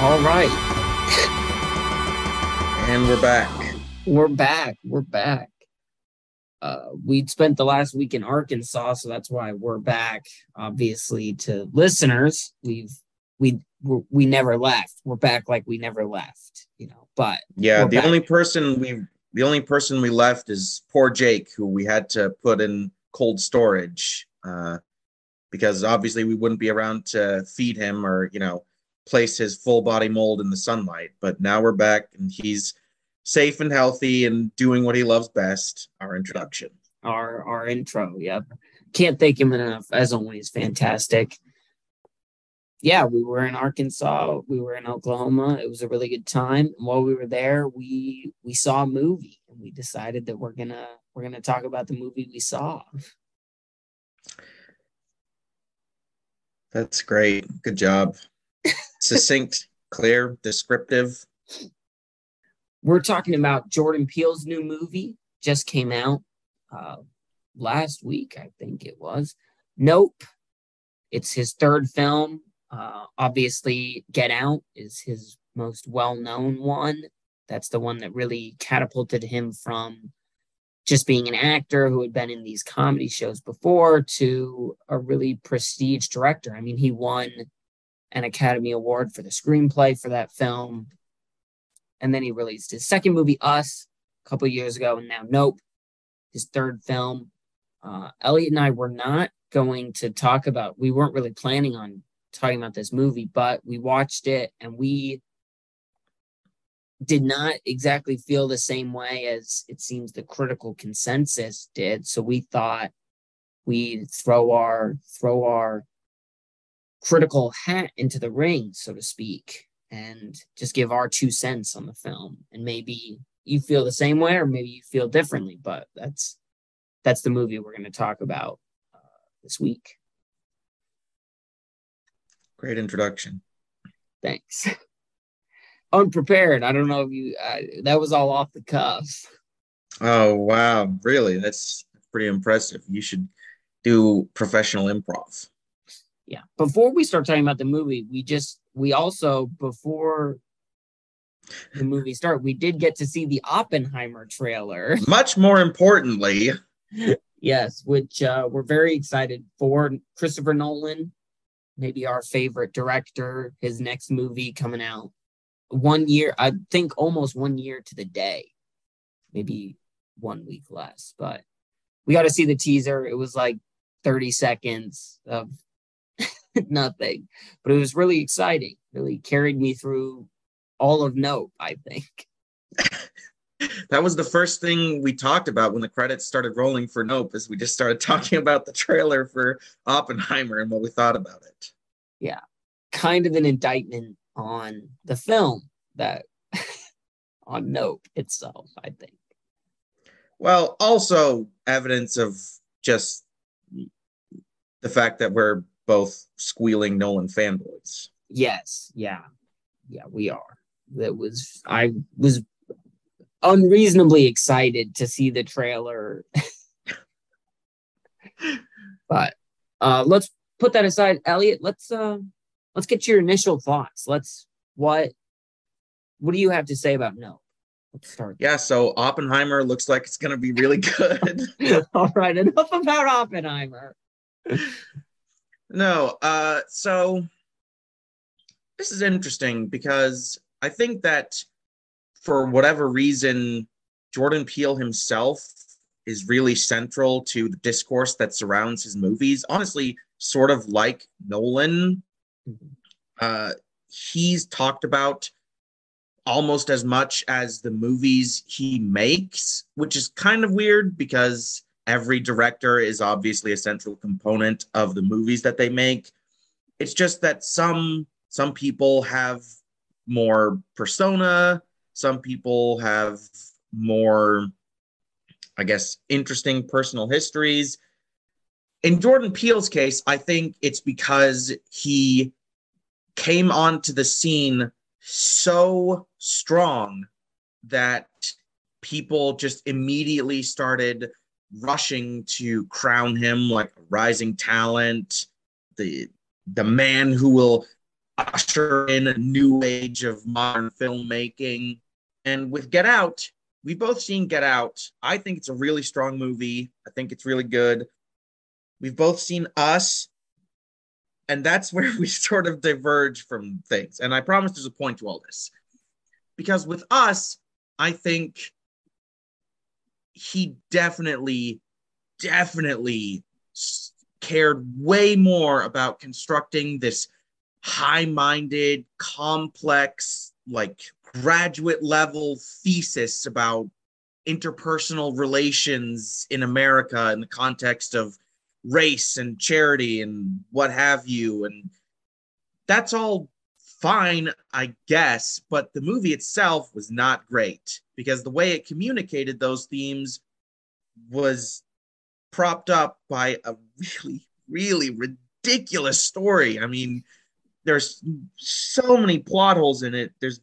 All right. And we're back. We're back. We're back. Uh, we'd spent the last week in Arkansas, so that's why we're back. Obviously, to listeners, we've we we we never left. We're back like we never left, you know. But Yeah, the back. only person we the only person we left is poor Jake, who we had to put in cold storage. Uh because obviously we wouldn't be around to feed him or, you know, place his full body mold in the sunlight. But now we're back and he's safe and healthy and doing what he loves best, our introduction. our our intro, yep. Can't thank him enough. As always, fantastic. Yeah, we were in Arkansas. We were in Oklahoma. It was a really good time. And while we were there, we we saw a movie, and we decided that we're gonna we're gonna talk about the movie we saw. That's great. Good job. Succinct, clear, descriptive. We're talking about Jordan Peele's new movie. Just came out uh, last week, I think it was. Nope. It's his third film. Uh, obviously, Get Out is his most well known one. That's the one that really catapulted him from just being an actor who had been in these comedy shows before to a really prestige director. I mean, he won an Academy Award for the screenplay for that film. And then he released his second movie, Us, a couple years ago, and now Nope, his third film. Uh, Elliot and I were not going to talk about. We weren't really planning on talking about this movie, but we watched it and we did not exactly feel the same way as it seems the critical consensus did. So we thought we'd throw our throw our critical hat into the ring, so to speak, and just give our two cents on the film. And maybe you feel the same way, or maybe you feel differently. But that's that's the movie we're going to talk about uh, this week. Great introduction. Thanks. Unprepared. I don't know if you. Uh, that was all off the cuff. Oh wow, really? That's pretty impressive. You should do professional improv. Yeah. Before we start talking about the movie, we just we also before the movie start, we did get to see the Oppenheimer trailer. Much more importantly, Yes, which uh, we're very excited for. Christopher Nolan, maybe our favorite director, his next movie coming out one year, I think almost one year to the day, maybe one week less. But we got to see the teaser. It was like 30 seconds of nothing, but it was really exciting. Really carried me through all of Nope, I think. that was the first thing we talked about when the credits started rolling for Nope. Is we just started talking about the trailer for Oppenheimer and what we thought about it. Yeah. Kind of an indictment on the film that on Nope itself, I think. Well, also evidence of just the fact that we're both squealing Nolan fanboys. Yes, yeah, yeah, we are. That was I was unreasonably excited to see the trailer, but uh, let's put that aside. Elliot, let's uh, let's get your initial thoughts. Let's what what do you have to say about Nope? Let's start. Yeah, so Oppenheimer looks like it's going to be really good. All right, enough about Oppenheimer. No, uh, so this is interesting because I think that for whatever reason, Jordan Peele himself is really central to the discourse that surrounds his movies. Honestly, sort of like Nolan, uh, he's talked about almost as much as the movies he makes, which is kind of weird because every director is obviously a central component of the movies that they make. It's just that some some people have more persona, some people have more I guess interesting personal histories. In Jordan Peele's case, I think it's because he came onto the scene so strong that people just immediately started rushing to crown him like a rising talent, the the man who will usher in a new age of modern filmmaking. And with Get Out, we've both seen Get Out. I think it's a really strong movie. I think it's really good. We've both seen Us, and that's where we sort of diverge from things. And I promise there's a point to all this. Because with Us, I think he definitely, definitely cared way more about constructing this high minded, complex, like graduate level thesis about interpersonal relations in America in the context of race and charity and what have you. And that's all fine, I guess, but the movie itself was not great because the way it communicated those themes was propped up by a really, really ridiculous story. I mean, there's so many plot holes in it. There's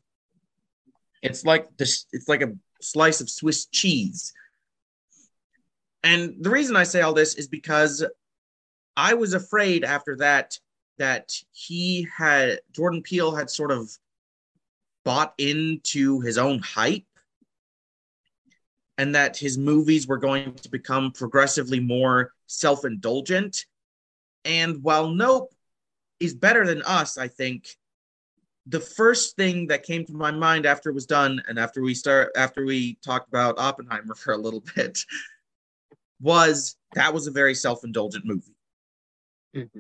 it's like this it's like a slice of Swiss cheese. And the reason I say all this is because I was afraid after that that he had Jordan Peele had sort of bought into his own hype and that his movies were going to become progressively more self-indulgent. And while Nope is better than us, I think the first thing that came to my mind after it was done and after we start after we talked about Oppenheimer for a little bit was that was a very self-indulgent movie. Mm-hmm.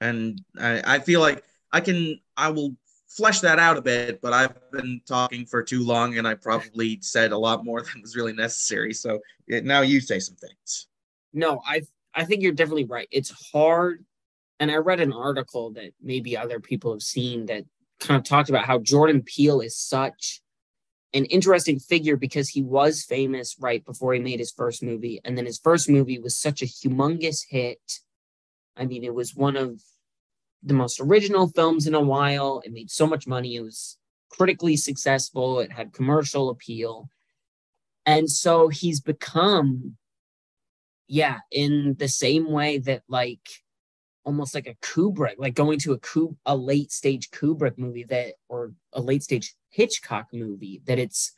And I, I feel like I can I will flesh that out a bit, but I've been talking for too long and I probably said a lot more than was really necessary. So now you say some things. No, I I think you're definitely right. It's hard and I read an article that maybe other people have seen that kind of talked about how Jordan Peele is such an interesting figure because he was famous right before he made his first movie. And then his first movie was such a humongous hit. I mean, it was one of the most original films in a while. It made so much money. It was critically successful. It had commercial appeal. And so he's become, yeah, in the same way that like almost like a Kubrick, like going to a Kub- a late stage Kubrick movie that or a late stage Hitchcock movie that it's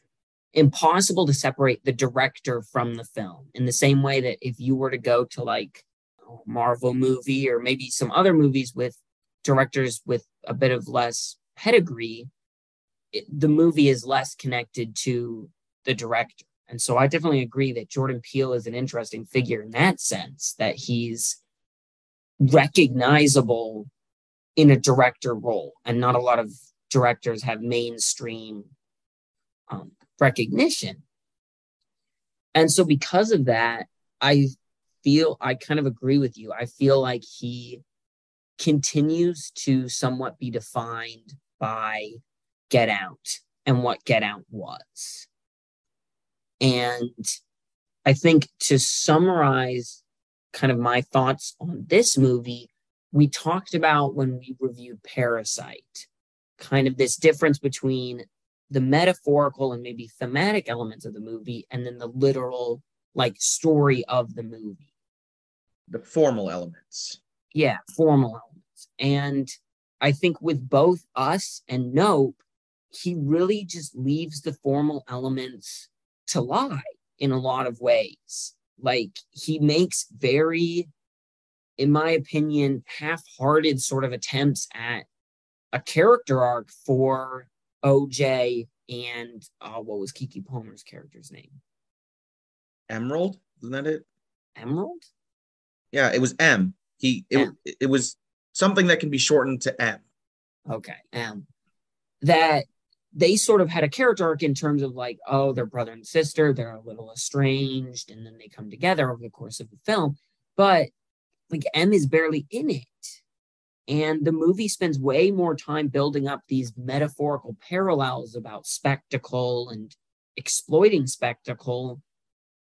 impossible to separate the director from the film in the same way that if you were to go to like Marvel movie or maybe some other movies with directors with a bit of less pedigree, it, the movie is less connected to the director. And so I definitely agree that Jordan Peele is an interesting figure in that sense, that he's recognizable in a director role. And not a lot of directors have mainstream um, recognition. And so, because of that, I feel I kind of agree with you. I feel like he continues to somewhat be defined by Get Out and what Get Out was. And I think to summarize kind of my thoughts on this movie, we talked about when we reviewed Parasite, kind of this difference between the metaphorical and maybe thematic elements of the movie and then the literal like story of the movie. The formal elements. Yeah, formal elements. And I think with both us and Nope, he really just leaves the formal elements to lie in a lot of ways. Like he makes very, in my opinion, half hearted sort of attempts at a character arc for OJ and uh, what was Keke Palmer's character's name? Emerald, isn't that it? Emerald? Yeah, it was M. He it, M. it was something that can be shortened to M. Okay, M. That they sort of had a character arc in terms of like, oh, they're brother and sister, they're a little estranged, and then they come together over the course of the film. But like M is barely in it. And the movie spends way more time building up these metaphorical parallels about spectacle and exploiting spectacle.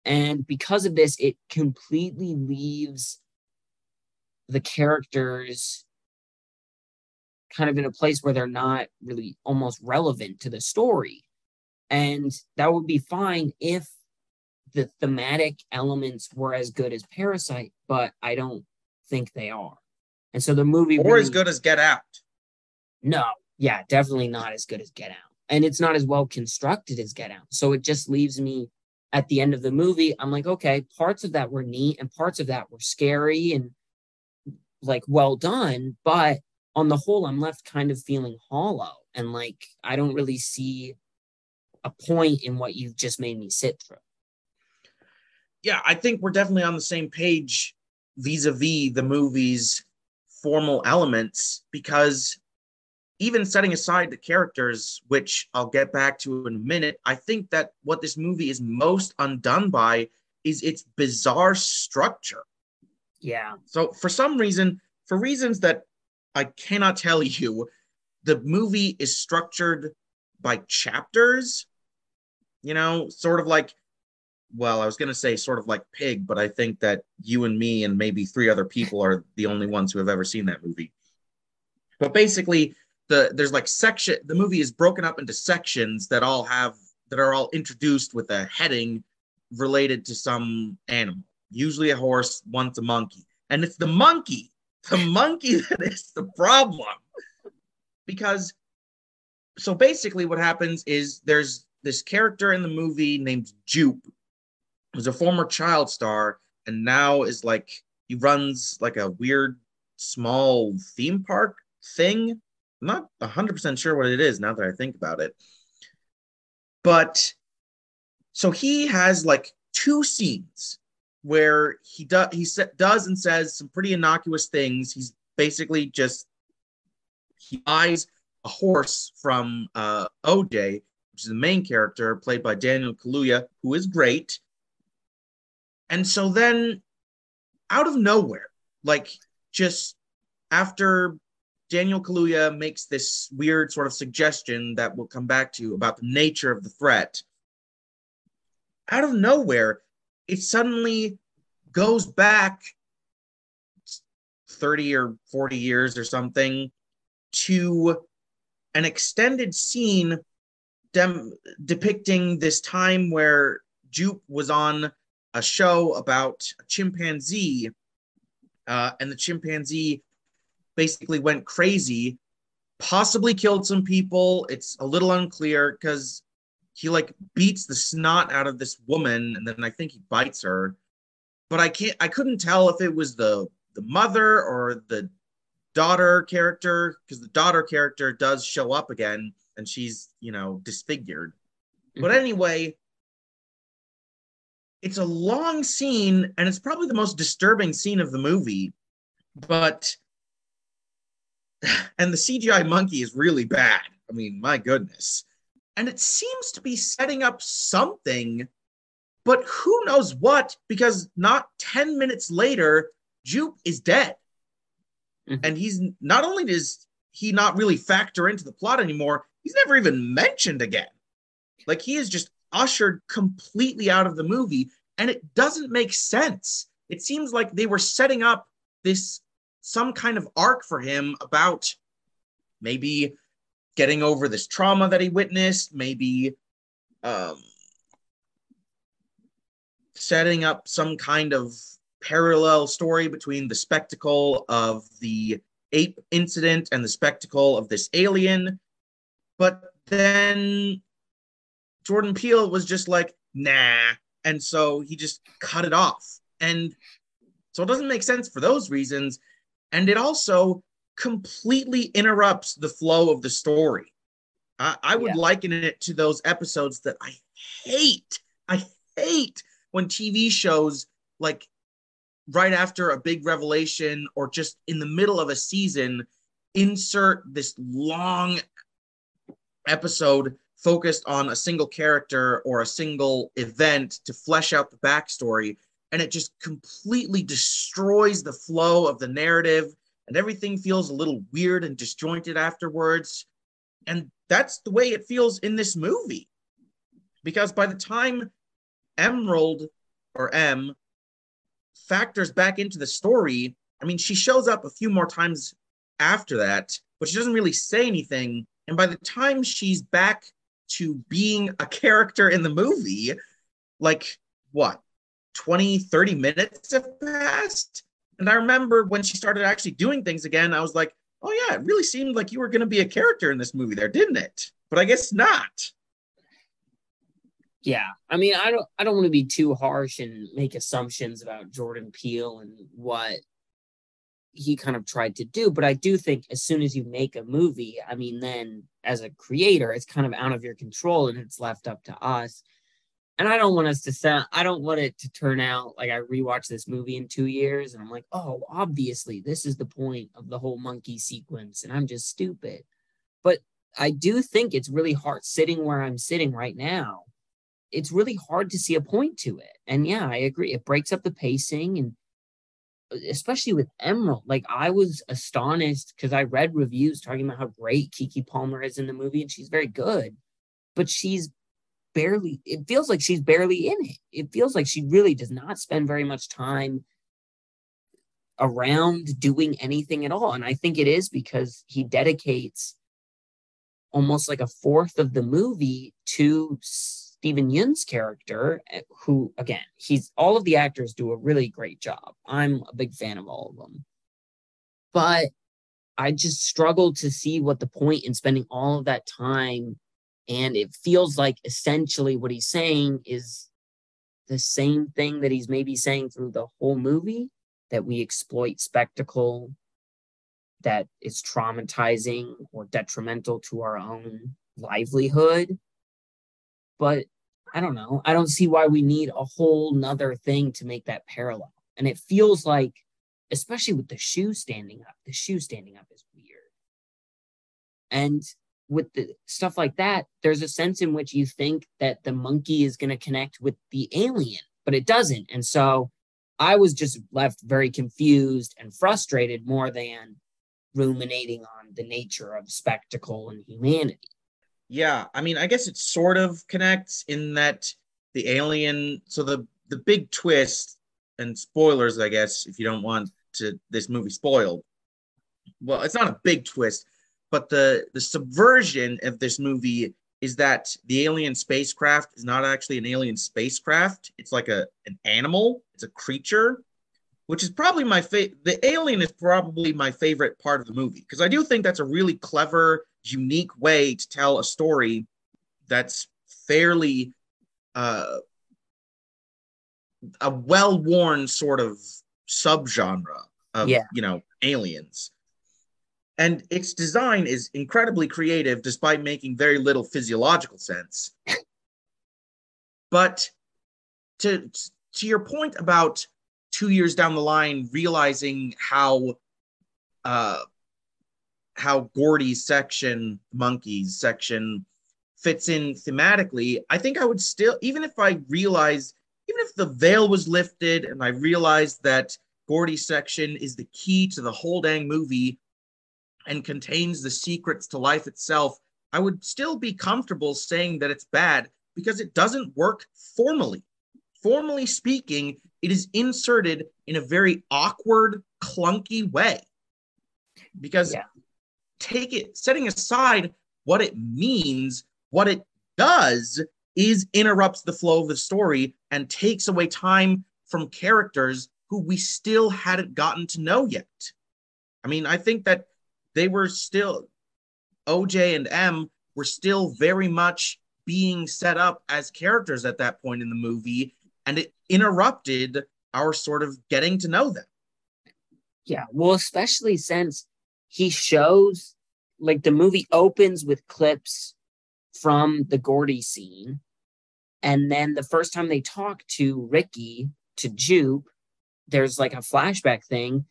And because of this, it completely leaves the characters kind of in a place where they're not really almost relevant to the story. And that would be fine if the thematic elements were as good as Parasite, but I don't think they are. And so the movie or really, as good as Get Out. No, yeah, definitely not as good as Get Out. And it's not as well constructed as Get Out. So it just leaves me at the end of the movie. I'm like, okay, parts of that were neat and parts of that were scary and like well done, but on the whole, I'm left kind of feeling hollow and like I don't really see a point in what you've just made me sit through. Yeah, I think we're definitely on the same page vis-a-vis the movie's formal elements because even setting aside the characters, which I'll get back to in a minute, I think that what this movie is most undone by is its bizarre structure. Yeah. So for some reason, for reasons that I cannot tell you, the movie is structured by chapters, you know, sort of like, well, I was going to say sort of like Pig, but I think that you and me and maybe three other people are the only ones who have ever seen that movie. But basically, the there's like section the movie is broken up into sections that all have that are all introduced with a heading related to some animal usually a horse once a monkey. And it's the monkey the monkey that is the problem. Because so basically what happens is there's this character in the movie named jupe who's a former child star and now is like he runs like a weird small theme park thing. I'm not 100% sure what it is now that I think about it. But so he has like two scenes where he does he sa- does and says some pretty innocuous things. He's basically just he buys a horse from uh, OJ, which is the main character played by Daniel Kaluuya, who is great. And so then, out of nowhere, like just after Daniel Kaluuya makes this weird sort of suggestion that we'll come back to about the nature of the threat. Out of nowhere, it suddenly goes back 30 or 40 years or something to an extended scene dem- depicting this time where Jupe was on a show about a chimpanzee, uh, and the chimpanzee basically went crazy, possibly killed some people. It's a little unclear because he like beats the snot out of this woman and then I think he bites her. But I can't I couldn't tell if it was the the mother or the daughter character because the daughter character does show up again and she's, you know, disfigured. Mm-hmm. But anyway, it's a long scene and it's probably the most disturbing scene of the movie. But and the CGI monkey is really bad. I mean, my goodness. And it seems to be setting up something, but who knows what, because not 10 minutes later, Jupe is dead. Mm-hmm. And he's not only does he not really factor into the plot anymore, he's never even mentioned again. Like he is just ushered completely out of the movie, and it doesn't make sense. It seems like they were setting up this some kind of arc for him about maybe getting over this trauma that he witnessed, maybe um, setting up some kind of parallel story between the spectacle of the ape incident and the spectacle of this alien. But then Jordan Peele was just like, nah. And so he just cut it off. And so it doesn't make sense for those reasons and it also completely interrupts the flow of the story. I, I would yeah. liken it to those episodes that I hate. I hate when TV shows like right after a big revelation or just in the middle of a season insert this long episode focused on a single character or a single event to flesh out the backstory. And it just completely destroys the flow of the narrative, and everything feels a little weird and disjointed afterwards. And that's the way it feels in this movie. Because by the time Emerald or M factors back into the story, I mean, she shows up a few more times after that, but she doesn't really say anything. And by the time she's back to being a character in the movie, like what, 20, 30 minutes have passed? And I remember when she started actually doing things again, I was like, oh yeah, it really seemed like you were going to be a character in this movie there, didn't it? But I guess not. Yeah, I mean, I don't, I don't want to be too harsh and make assumptions about Jordan Peele and what he kind of tried to do, but I do think as soon as you make a movie, I mean, then as a creator, it's kind of out of your control and it's left up to us. And I don't want us to sound, I don't want it to turn out like I rewatch this movie in two years and I'm like, oh, obviously, this is the point of the whole monkey sequence and I'm just stupid. But I do think it's really hard sitting where I'm sitting right now. It's really hard to see a point to it. And yeah, I agree. It breaks up the pacing and uh, especially with Emerald, like I was astonished because I read reviews talking about how great Keke Palmer is in the movie, and she's very good, but she's barely, it feels like she's barely in it. It feels like she really does not spend very much time around doing anything at all. And I think it is because he dedicates almost like a fourth of the movie to Steven Yeun's character, eh, who again, he's all of the actors do a really great job. I'm a big fan of all of them. But I just struggle to see what the point in spending all of that time and it feels like essentially what he's saying is the same thing that he's maybe saying through the whole movie that we exploit spectacle that is traumatizing or detrimental to our own livelihood but I don't know. I don't see why we need a whole nother thing to make that parallel. And it feels like, especially with the shoe standing up, the shoe standing up is weird. And with the stuff like that, there's a sense in which you think that the monkey is going to connect with the alien, but it doesn't. And so I was just left very confused and frustrated more than ruminating on the nature of spectacle and humanity. Yeah, I mean, I guess it sort of connects in that the alien. So the the big twist and spoilers, I guess, if you don't want to this movie spoiled. Well, it's not a big twist, but the the subversion of this movie is that the alien spacecraft is not actually an alien spacecraft. It's like a an animal. It's a creature, which is probably my favorite. The alien is probably my favorite part of the movie because I do think that's a really clever unique way to tell a story that's fairly uh, a well-worn sort of subgenre of yeah. you know aliens and its design is incredibly creative despite making very little physiological sense. But to to your point about two years down the line realizing how uh, how Gordy's section, Monkeys section, fits in thematically, I think I would still, even if I realized, even if the veil was lifted and I realized that Gordy's section is the key to the whole dang movie and contains the secrets to life itself, I would still be comfortable saying that it's bad because it doesn't work formally. Formally speaking, it is inserted in a very awkward, clunky way. Because yeah take it, setting aside what it means, what it does is interrupts the flow of the story and takes away time from characters who we still hadn't gotten to know yet. I mean, I think that they were still, OJ and M were still very much being set up as characters at that point in the movie, and it interrupted our sort of getting to know them. Yeah, well, especially since he shows like the movie opens with clips from the Gordy scene. And then the first time they talk to Ricky, to Jupe, there's like a flashback thing.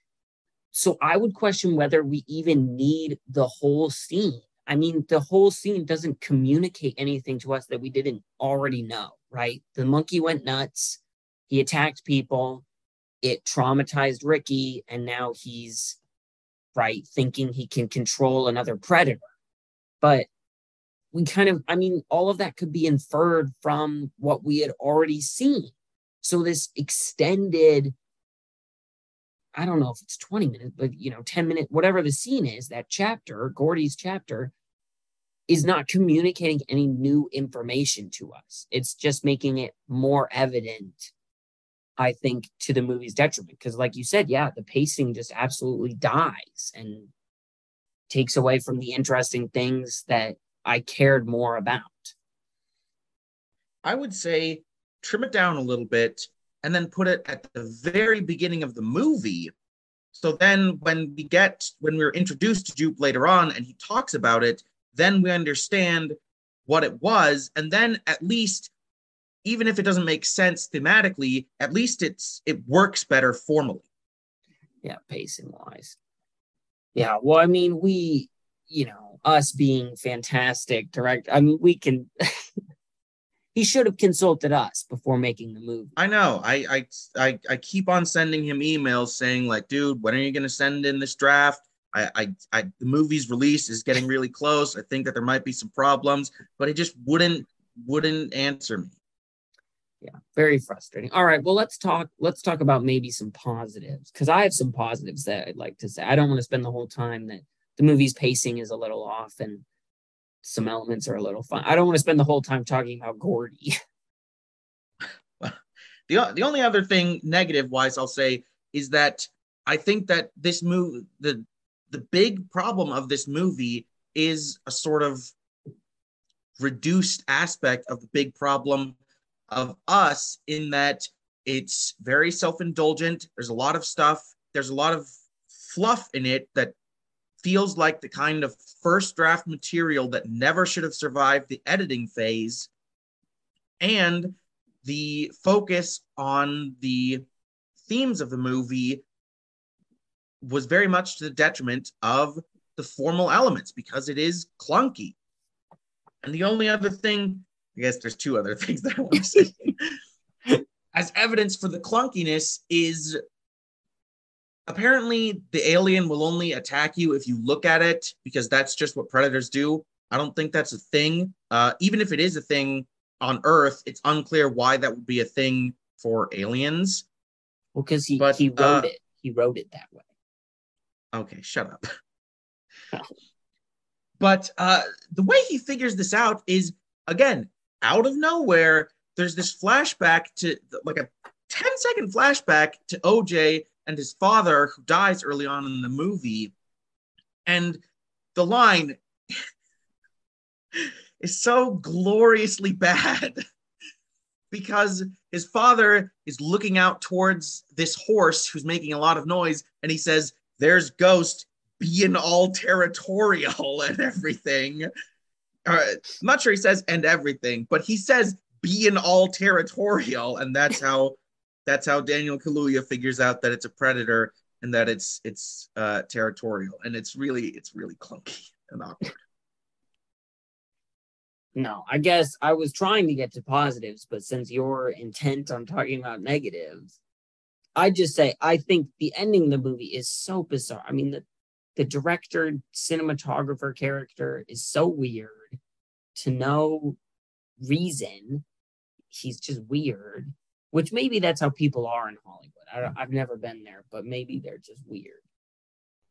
So I would question whether we even need the whole scene. I mean, the whole scene doesn't communicate anything to us that we didn't already know, right? The monkey went nuts. He attacked people. It traumatized Ricky. And now he's, right, thinking he can control another predator. But we kind of, I mean, all of that could be inferred from what we had already seen. So this extended I don't know if it's 20 minutes, but you know, 10 minutes, whatever the scene is, that chapter, Gordy's chapter, is not communicating any new information to us. It's just making it more evident, I think, to the movie's detriment. Because, like you said, yeah, the pacing just absolutely dies and takes away from the interesting things that I cared more about. I would say trim it down a little bit and then put it at the very beginning of the movie. So then when we get when we're introduced to Jupe later on and he talks about it, then we understand what it was. And then at least even if it doesn't make sense thematically at least it's it works better formally. Yeah pacing wise. Yeah well i mean we you know us being fantastic direct i mean we can he should have consulted us before making the move. i know I, I i i keep on sending him emails saying like dude when are you going to send in this draft I, I, I, the movie's release is getting really close. I think that there might be some problems, but he just wouldn't, wouldn't answer me. Yeah, very frustrating. All right, well, let's talk. Let's talk about maybe some positives because I have some positives that I'd like to say. I don't want to spend the whole time that the movie's pacing is a little off and some elements are a little fun. I don't want to spend the whole time talking about Gordy. the the only other thing negative wise I'll say is that I think that this move the the big problem of this movie is a sort of reduced aspect of the big problem of us in that it's very self-indulgent there's a lot of stuff there's a lot of fluff in it that feels like the kind of first draft material that never should have survived the editing phase and the focus on the themes of the movie was very much to the detriment of the formal elements because it is clunky. And the only other thing, I guess there's two other things that I want to say. As evidence for the clunkiness is apparently the alien will only attack you if you look at it because that's just what predators do. I don't think that's a thing. Uh, even if it is a thing on Earth, it's unclear why that would be a thing for aliens. Well, because he, but, he wrote uh, it. He wrote it that way. Okay, shut up. but uh, the way he figures this out is again out of nowhere. There's this flashback to like a 10 second flashback to OJ and his father who dies early on in the movie. And the line is so gloriously bad because his father is looking out towards this horse who's making a lot of noise and he says, there's Ghost being all territorial and everything. Uh, I'm not sure he says and everything, but he says being all territorial, and that's how that's how Daniel Kaluuya figures out that it's a predator and that it's it's uh, territorial, and it's really it's really clunky and awkward. No, I guess I was trying to get to positives, but since you're intent on talking about negatives, I just say I think the ending of the movie is so bizarre. I mean, the the director, cinematographer character is so weird to no reason. He's just weird, which maybe that's how people are in Hollywood. I, I've never been there, but maybe they're just weird.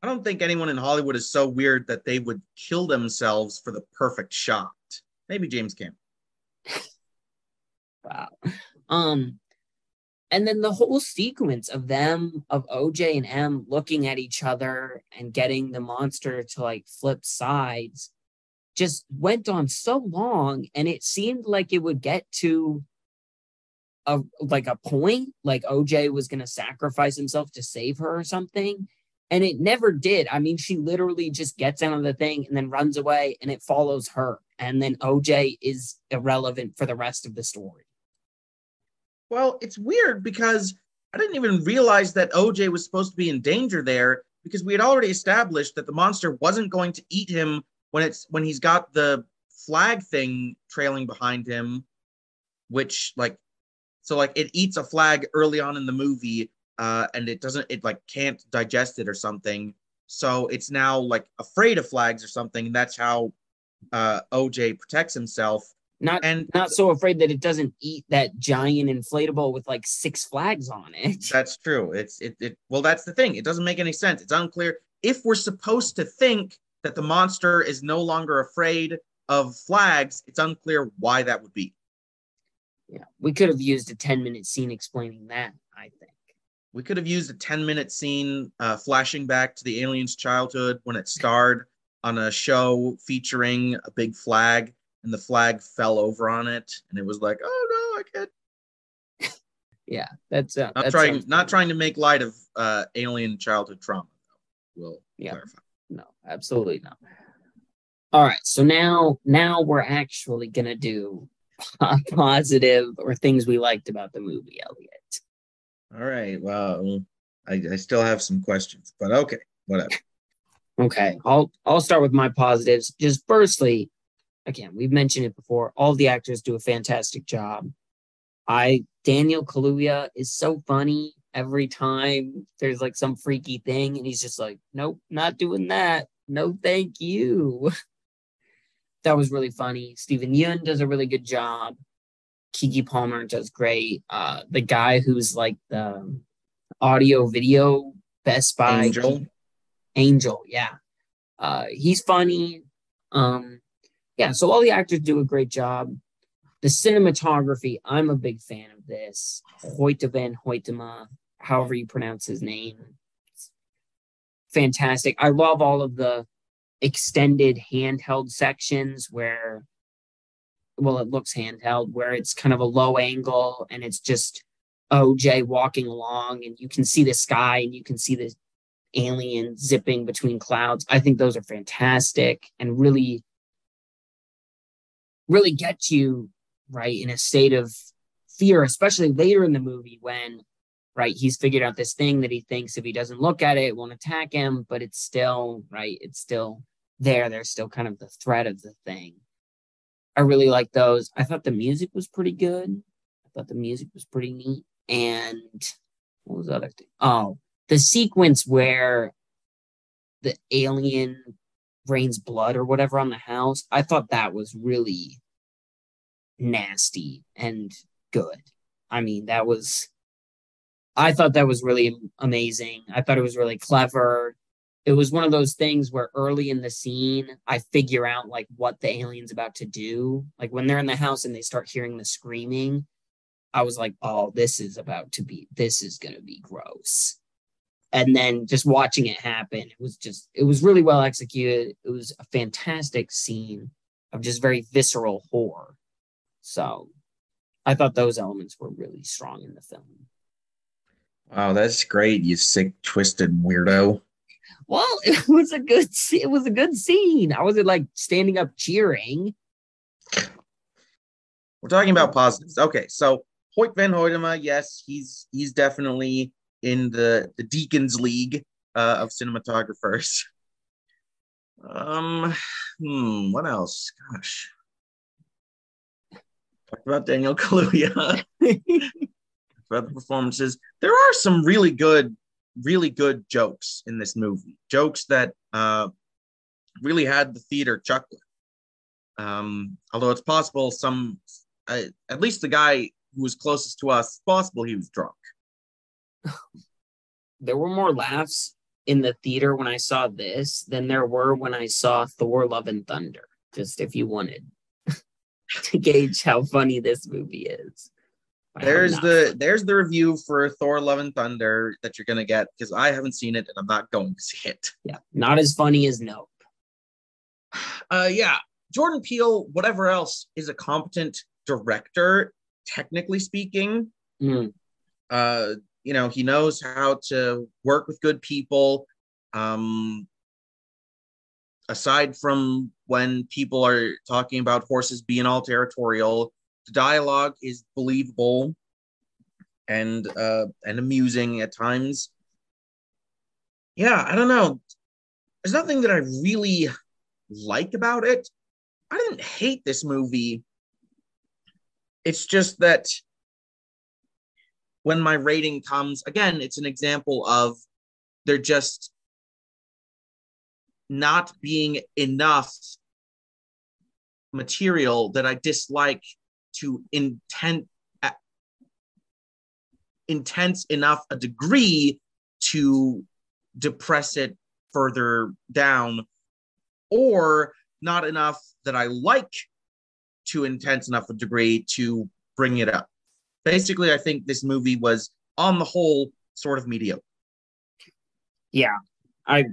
I don't think anyone in Hollywood is so weird that they would kill themselves for the perfect shot. Maybe James Cameron. wow. Um, and then the whole sequence of them of oj and m looking at each other and getting the monster to like flip sides just went on so long and it seemed like it would get to a like a point like oj was going to sacrifice himself to save her or something and it never did. I mean she literally just gets out of the thing and then runs away and it follows her and then oj is irrelevant for the rest of the story. Well, it's weird because I didn't even realize that OJ was supposed to be in danger there because we had already established that the monster wasn't going to eat him when it's when he's got the flag thing trailing behind him, which like so like it eats a flag early on in the movie, uh, and it doesn't it like can't digest it or something. So it's now like afraid of flags or something. And that's how uh, OJ protects himself. Not And not so afraid that it doesn't eat that giant inflatable with like six flags on it. That's true. It's it, it well that's the thing. It doesn't make any sense. It's unclear if we're supposed to think that the monster is no longer afraid of flags, it's unclear why that would be. Yeah, we could have used a 10 minute scene explaining that, I think. We could have used a 10 minute scene uh, flashing back to the alien's childhood when it starred on a show featuring a big flag and the flag fell over on it and it was like, oh no, I can't. Yeah, that's uh, Not that trying, not good. trying to make light of uh, alien childhood trauma. We'll Yeah. clarify. No, absolutely not. All right, so now now we're actually gonna do positive or things we liked about the movie, Elliot. All right. Well, I, I still have some questions, but okay, whatever. Okay, I'll I'll start with my positives. Just firstly, again, we've mentioned it before. All the actors do a fantastic job. I Daniel Kaluuya is so funny every time there's like some freaky thing, and he's just like, "Nope, not doing that. No, thank you." that was really funny. Steven Yeun does a really good job. Keke Palmer does great. Uh, the guy who's like the audio video Best Buy Angel. Angel, yeah. Uh, he's funny. Um, yeah, so all the actors do a great job. The cinematography, I'm a big fan of this. Hoyte van Hoytema, however you pronounce his name. It's fantastic. I love all of the extended handheld sections where well, it looks handheld, where it's kind of a low angle and it's just OJ walking along and you can see the sky and you can see the alien zipping between clouds. I think those are fantastic and really, really get you right in a state of fear, especially later in the movie when right he's figured out this thing that he thinks if he doesn't look at it, it won't attack him, but it's still right, it's still there. There's still kind of the threat of the thing. I really like those. I thought the music was pretty good. I thought the music was pretty neat. And what was the other thing? Oh, the sequence where the alien rains blood or whatever on the house, I thought that was really nasty and good. I mean, that was, I thought that was really amazing. I thought it was really clever. It was one of those things where early in the scene, I figure out like what the alien's about to do. Like when they're in the house and they start hearing the screaming, I was like, oh, this is about to be, this is going to be gross and then just watching it happen it was just it was really well executed it was a fantastic scene of just very visceral horror so i thought those elements were really strong in the film Wow, that's great, you sick, twisted weirdo. well it was a good it was a good scene i wasn't like standing up cheering We're talking about positives. Okay, so Hoyte Van Hoytema, yes, he's he's definitely in the the Deakins League uh, of cinematographers. Um, hmm, what else? Gosh, talked about Daniel Kaluuya. about the performances. There are some really good, really good jokes in this movie. Jokes that uh, really had the theater chuckling. Um, although it's possible some, uh, at least the guy who was closest to us, possible he was drunk. there were more laughs in the theater when i saw this than there were when i saw thor love and thunder just if you wanted to gauge how funny this movie is There's the there's the review for Thor: Love and Thunder that you're gonna get because I haven't seen it and I'm not going to see it. yeah not as funny as nope Uh, yeah, Jordan Peele, whatever else, is a competent director, technically speaking. Mm, uh you know he knows how to work with good people um aside from when people are talking about horses being all territorial the dialogue is believable and uh and amusing at times yeah i don't know there's nothing that i really like about it. I didn't hate this movie. It's just that when my rating comes, again, it's an example of they're just not being enough material that I dislike to intent uh, intense enough a degree to depress it further down or not enough that I like to intense enough a degree to bring it up. Basically, I think this movie was on the whole sort of mediocre. Yeah, I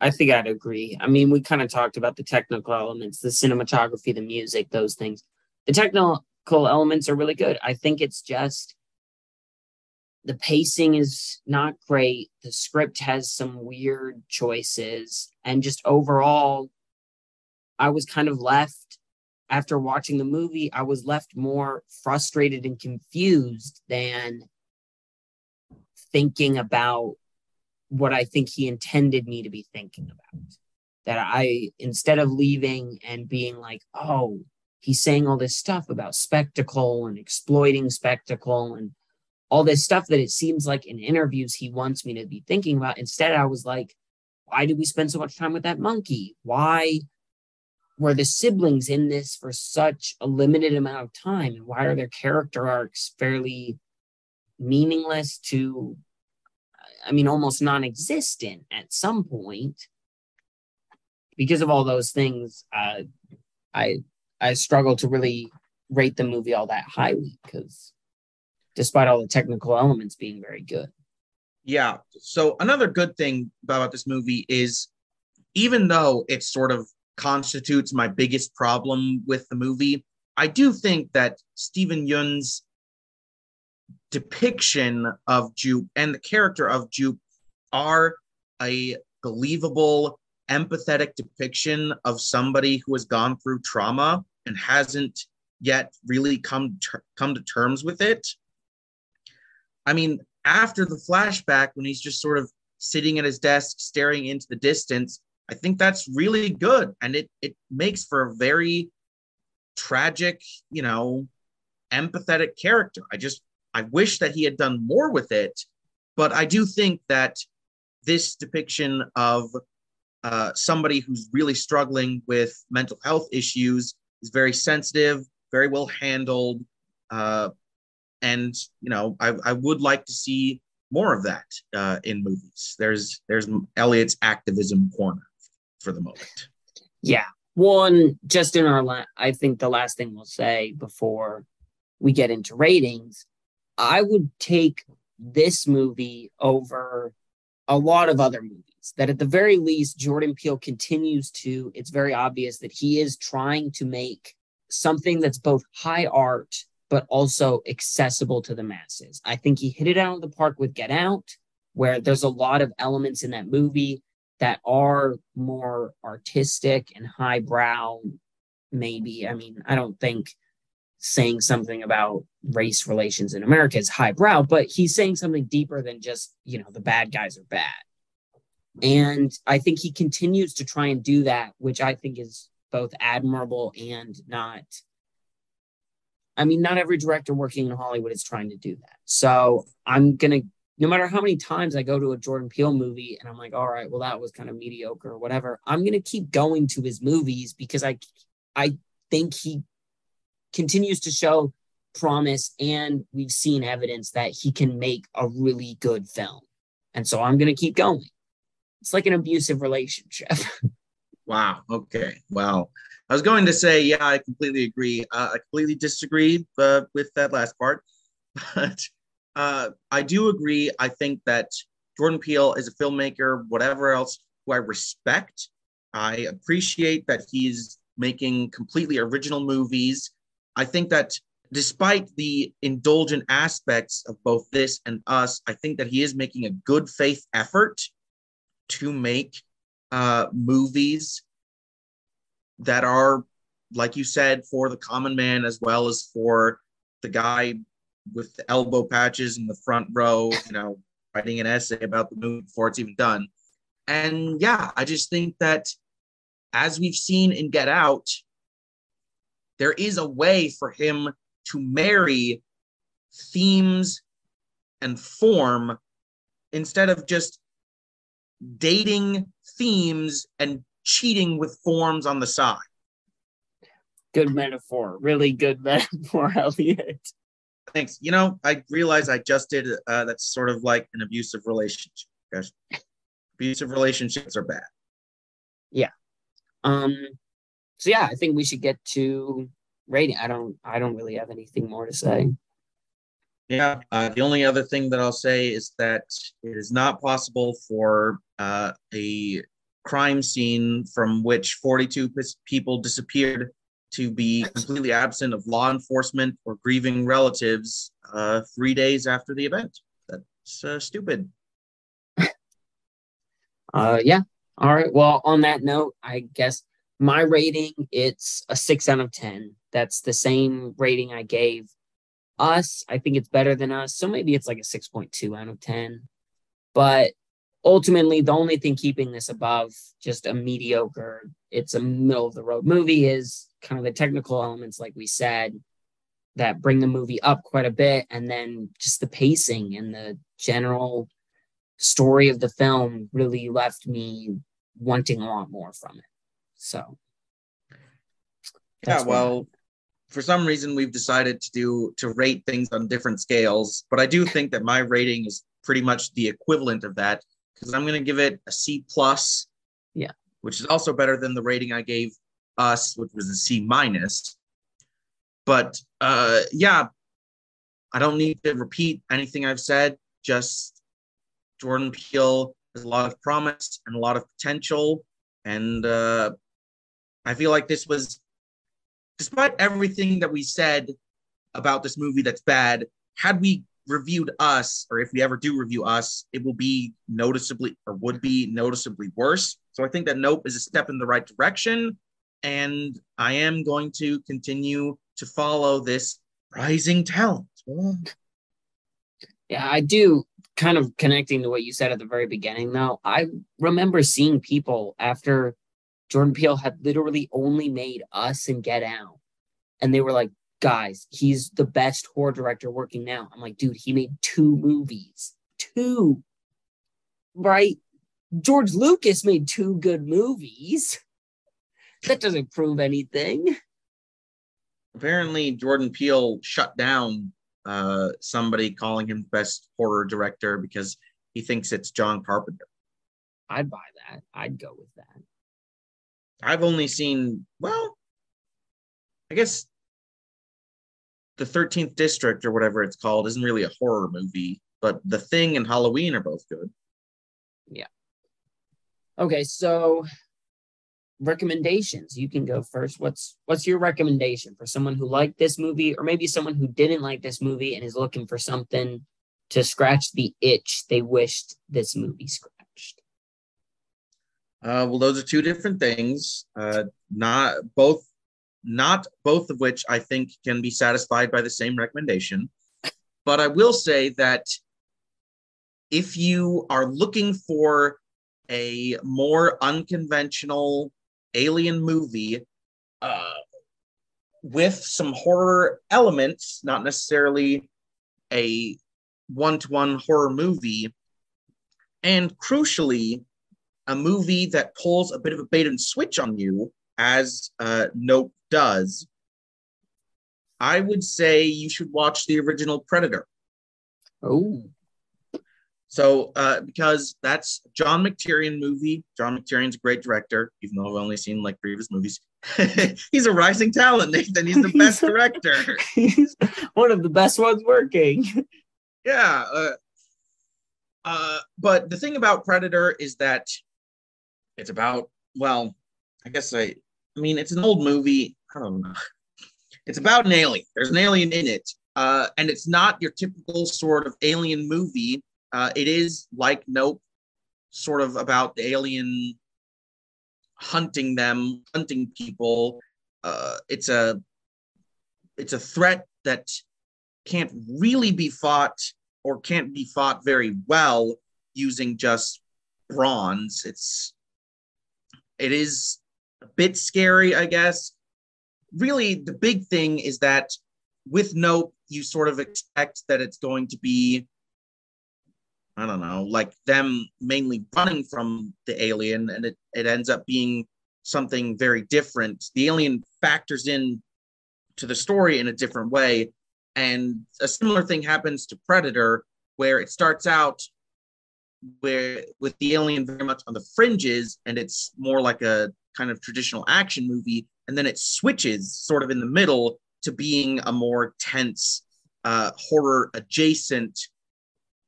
I think I'd agree. I mean, we kind of talked about the technical elements, the cinematography, the music, those things. The technical elements are really good. I think it's just the pacing is not great. The script has some weird choices. And just overall, I was kind of left after watching the movie, I was left more frustrated and confused than thinking about what I think he intended me to be thinking about. That I, instead of leaving and being like, oh, he's saying all this stuff about spectacle and exploiting spectacle and all this stuff that it seems like in interviews he wants me to be thinking about. Instead, I was like, why did we spend so much time with that monkey? Why were the siblings in this for such a limited amount of time? And why are their character arcs fairly meaningless to I mean, almost non existent at some point. Because of all those things, uh, I I struggle to really rate the movie all that highly because despite all the technical elements being very good. Yeah. So another good thing about this movie is even though it sort of constitutes my biggest problem with the movie, I do think that Steven Yeun's depiction of Jupe and the character of Jupe are a believable, empathetic depiction of somebody who has gone through trauma and hasn't yet really come ter- come to terms with it. I mean, after the flashback, when he's just sort of sitting at his desk staring into the distance, I think that's really good, and it it makes for a very tragic, you know, empathetic character. I just I wish that he had done more with it, but I do think that this depiction of uh, somebody who's really struggling with mental health issues is very sensitive, very well handled, uh, and you know I, I would like to see more of that uh, in movies. There's there's Elliot's activism corner for the moment. Yeah, one just in our la- I think the last thing we'll say before we get into ratings I would take this movie over a lot of other movies. That at the very least, Jordan Peele continues to, it's very obvious that he is trying to make something that's both high art, but also accessible to the masses. I think he hit it out of the park with Get Out, where there's a lot of elements in that movie that are more artistic and highbrow, maybe. I mean, I don't think saying something about race relations in America is highbrow, but he's saying something deeper than just, you know, the bad guys are bad. And I think he continues to try and do that, which I think is both admirable and not. I mean, not every director working in Hollywood is trying to do that. So I'm going to, no matter how many times I go to a Jordan Peele movie and I'm like, all right, well, that was kind of mediocre or whatever, I'm going to keep going to his movies because I, I think he continues to show promise and we've seen evidence that he can make a really good film. And so I'm going to keep going. It's like an abusive relationship. wow. Okay. Wow. I was going to say, yeah, I completely agree. Uh, I completely disagree uh, with that last part, but uh, I do agree. I think that Jordan Peele is a filmmaker, whatever else, who I respect. I appreciate that he's making completely original movies I think that despite the indulgent aspects of both this and us, I think that he is making a good faith effort to make uh, movies that are, like you said, for the common man as well as for the guy with the elbow patches in the front row, you know, writing an essay about the movie before it's even done. And yeah, I just think that as we've seen in Get Out, there is a way for him to marry themes and form instead of just dating themes and cheating with forms on the side. Good metaphor. Really good metaphor, Elliot. Thanks. You know, I realize I just did. Uh, that's sort of like an abusive relationship. Abusive relationships are bad. Yeah. Um. So yeah, I think we should get to rating. I don't. I don't really have anything more to say. Yeah. Uh, the only other thing that I'll say is that it is not possible for uh, a crime scene from which 42 people disappeared to be completely absent of law enforcement or grieving relatives uh, three days after the event. That's uh, stupid. uh, yeah. All right. Well, on that note, I guess my rating it's a six out of ten. That's the same rating I gave us. I think it's better than us, so maybe it's like a six point two out of ten. But ultimately, the only thing keeping this above just a mediocre, it's a middle of the road movie is kind of the technical elements, like we said, that bring the movie up quite a bit, and then just the pacing and the general story of the film really left me wanting a lot more from it. So, yeah, well, for some reason we've decided to do to rate things on different scales, but I do think that my rating is pretty much the equivalent of that because I'm going to give it a C plus. Yeah, which is also better than the rating I gave us, which was a C minus. But uh, yeah, I don't need to repeat anything I've said. Just Jordan Peele has a lot of promise and a lot of potential, and uh, I feel like this was, despite everything that we said about this movie that's bad, had we reviewed us, or if we ever do review us, it will be noticeably or would be noticeably worse. So I think that Nope is a step in the right direction and I am going to continue to follow this rising talent. Yeah, I do. Kind of connecting to what you said at the very beginning, though, I remember seeing people after Jordan Peele had literally only made Us and Get Out, and they were like, "Guys, he's the best horror director working now." I'm like, "Dude, he made two movies, two, right? George Lucas made two good movies." that doesn't prove anything. Apparently, Jordan Peele shut down uh, somebody calling him best horror director because he thinks it's John Carpenter. I'd buy that. I'd go with that. I've only seen, well, I guess the 13th District or whatever it's called isn't really a horror movie, but The Thing and Halloween are both good. Yeah. Okay, so recommendations you can go first what's what's your recommendation for someone who liked this movie or maybe someone who didn't like this movie and is looking for something to scratch the itch they wished this movie scratched uh, well those are two different things uh, not both not both of which i think can be satisfied by the same recommendation but i will say that if you are looking for a more unconventional alien movie uh, with some horror elements, not necessarily a one to one horror movie. And crucially, a movie that pulls a bit of a bait and switch on you, as uh, Nope does. I would say you should watch the original Predator. Oh. So, uh, because that's John McTiernan movie. John McTiernan's a great director, even though I've only seen like previous movies. he's a rising talent, Nathan. He's the best director. he's one of the best ones working. Yeah. Uh, uh, but the thing about Predator is that it's about, well, I guess I, I mean, it's an old movie. I don't know. It's about an alien. There's an alien in it. Uh, and it's not your typical sort of alien movie uh, it is like Nope, sort of about the alien hunting them, hunting people. Uh, it's a it's a threat that can't really be fought or can't be fought very well using just bronze. It's it is a bit scary, I guess. Really, the big thing is that with Nope, you sort of expect that it's going to be, I don't know, like them mainly running from the alien, and it, it ends up being something very different. The alien factors in to the story in a different way. And a similar thing happens to Predator, where it starts out where with the alien very much on the fringes, and it's more like a kind of traditional action movie, and then it switches sort of in the middle to being a more tense uh, horror adjacent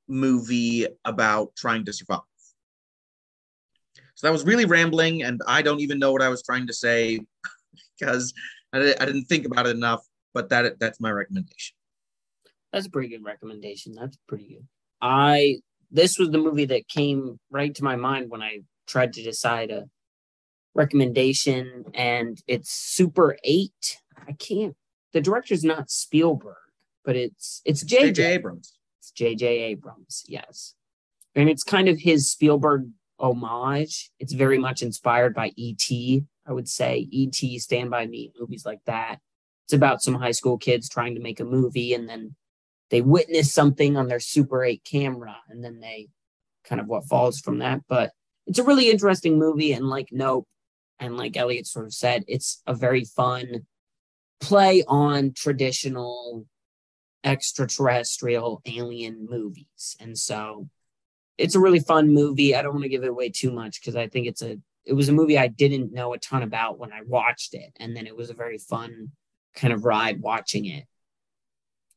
movie about trying to survive. So that was really rambling, and I don't even know what I was trying to say because I, I didn't think about it enough. But that that's my recommendation. That's a pretty good recommendation. That's pretty good. I this was the movie that came right to my mind when I tried to decide a recommendation, and it's Super Eight. I can't. The director's not Spielberg, but it's it's J.J. Abrams. It's J.J. Abrams, yes, and it's kind of his Spielberg homage. It's very much inspired by E.T. I would say E.T. Stand by Me, movies like that. It's about some high school kids trying to make a movie, and then they witness something on their Super 8 camera, and then they kind of what falls from that. But it's a really interesting movie, and like Nope, and like Elliot sort of said, it's a very fun play on traditional extraterrestrial alien movies. And so it's a really fun movie. I don't want to give it away too much because I think it's a it was a movie I didn't know a ton about when I watched it. And then it was a very fun kind of ride watching it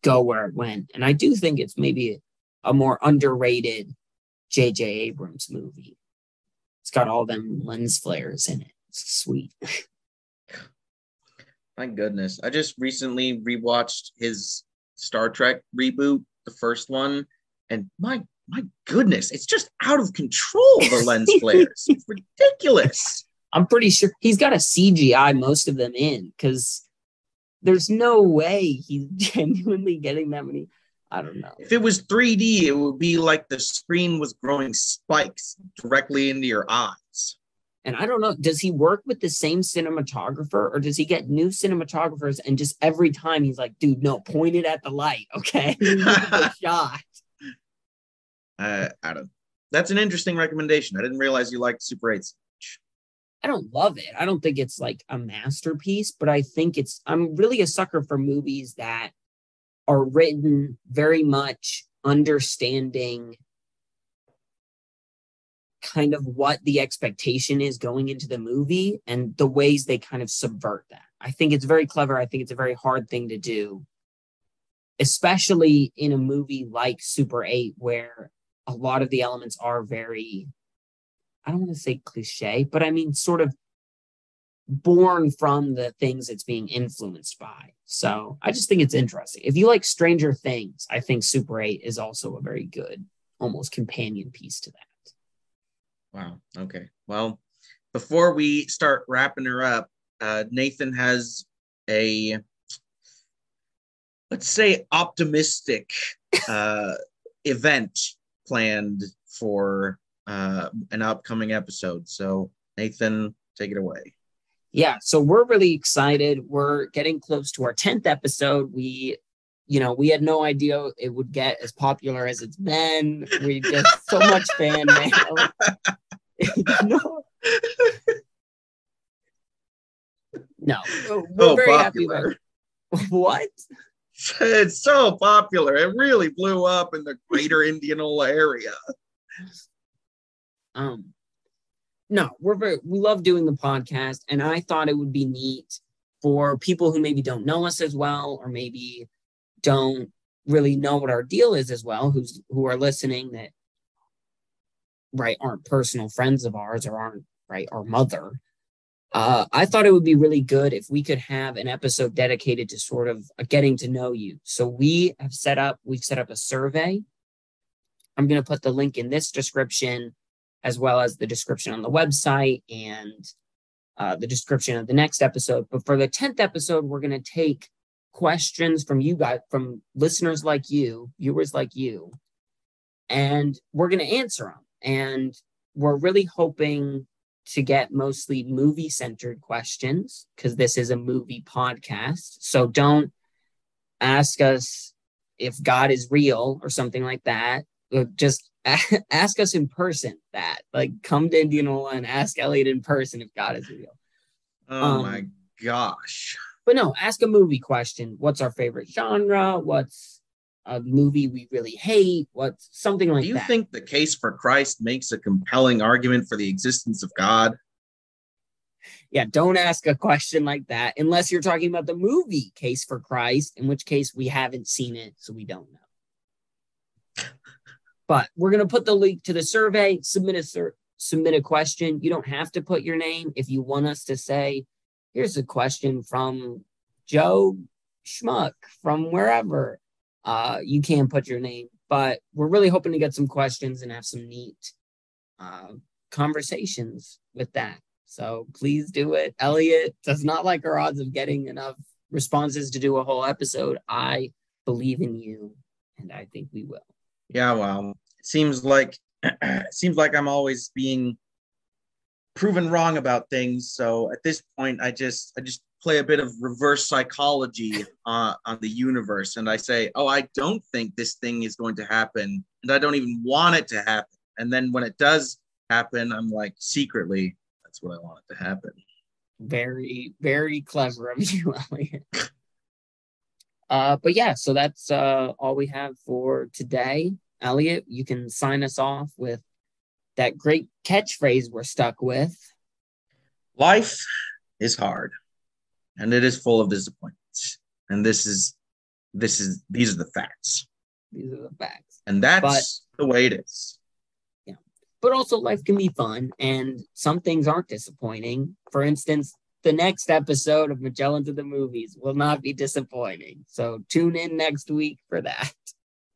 go where it went. And I do think it's maybe a more underrated J.J. Abrams movie. It's got all them lens flares in it. Sweet. My goodness. I just recently rewatched his Star Trek reboot, the first one, and my my goodness, it's just out of control, the lens flares. It's ridiculous. I'm pretty sure he's got a CGI most of them in because there's no way he's genuinely getting that many. I don't know. If it was 3D, it would be like the screen was growing spikes directly into your eyes. And I don't know, does he work with the same cinematographer or does he get new cinematographers and just every time he's like, dude, no, point it at the light, okay? shot. Uh, I don't. That's an interesting recommendation. I didn't realize you liked Super 8s. I don't love it. I don't think it's like a masterpiece, but I think it's, I'm really a sucker for movies that are written very much understanding kind of what the expectation is going into the movie and the ways they kind of subvert that. I think it's very clever. I think it's a very hard thing to do, especially in a movie like Super 8, where a lot of the elements are very I don't want to say cliche, but I mean sort of born from the things it's being influenced by. So I just think it's interesting. If you like Stranger Things, I think Super 8 is also a very good, almost companion piece to that. Wow. Okay. Well, before we start wrapping her up, uh, Nathan has a let's say optimistic uh, event planned for uh, an upcoming episode. So, Nathan, take it away. Yeah, so we're really excited. We're getting close to our 10th episode. We, you know, we had no idea it would get as popular as it's been. We get so much fan mail. no. no, we're very popular. happy about what? It's so popular. It really blew up in the greater Indianola area. Um, no, we're very, we love doing the podcast, and I thought it would be neat for people who maybe don't know us as well, or maybe don't really know what our deal is as well, who's who are listening that right aren't personal friends of ours or aren't right our mother. Uh, I thought it would be really good if we could have an episode dedicated to sort of getting to know you. So we have set up, we've set up a survey. I'm going to put the link in this description as well as the description on the website and uh, the description of the next episode. But for the 10th episode, we're going to take questions from you guys, from listeners like you, viewers like you, and we're going to answer them. And we're really hoping to get mostly movie centered questions because this is a movie podcast. So don't ask us if God is real or something like that. Uh, just ask us in person that. Like, come to Indianola and ask Elliot in person if God is real. Oh Um, my gosh. But no, ask a movie question. What's our favorite genre? What's a movie we really hate? What's something like that? Do you that? think the case for Christ makes a compelling argument for the existence of God? yeah, don't ask a question like that unless you're talking about the movie Case for Christ, in which case we haven't seen it, so we don't know. But we're gonna put the link to the survey. Submit a sur- submit a question. You don't have to put your name if you want us to say, "Here's a question from Joe Schmuck from wherever." Uh, you can put your name, but we're really hoping to get some questions and have some neat uh, conversations with that. So please do it. Elliot does not like our odds of getting enough responses to do a whole episode. I believe in you, and I think we will. Yeah, well, it seems like it seems like I'm always being proven wrong about things. So at this point, I just I just play a bit of reverse psychology uh, on the universe, and I say, oh, I don't think this thing is going to happen, and I don't even want it to happen. And then when it does happen, I'm like secretly, that's what I want it to happen. Very, very clever of you, Elliot. Uh, but yeah, so that's uh, all we have for today. Elliot, you can sign us off with that great catchphrase we're stuck with. Life is hard, and it is full of disappointments, and this is this is these are the facts, These are the facts. and that's the way it is. Yeah. But also life can be fun and some things aren't disappointing. For instance, the next episode of Magellans at the Movies will not be disappointing. So tune in next week for that.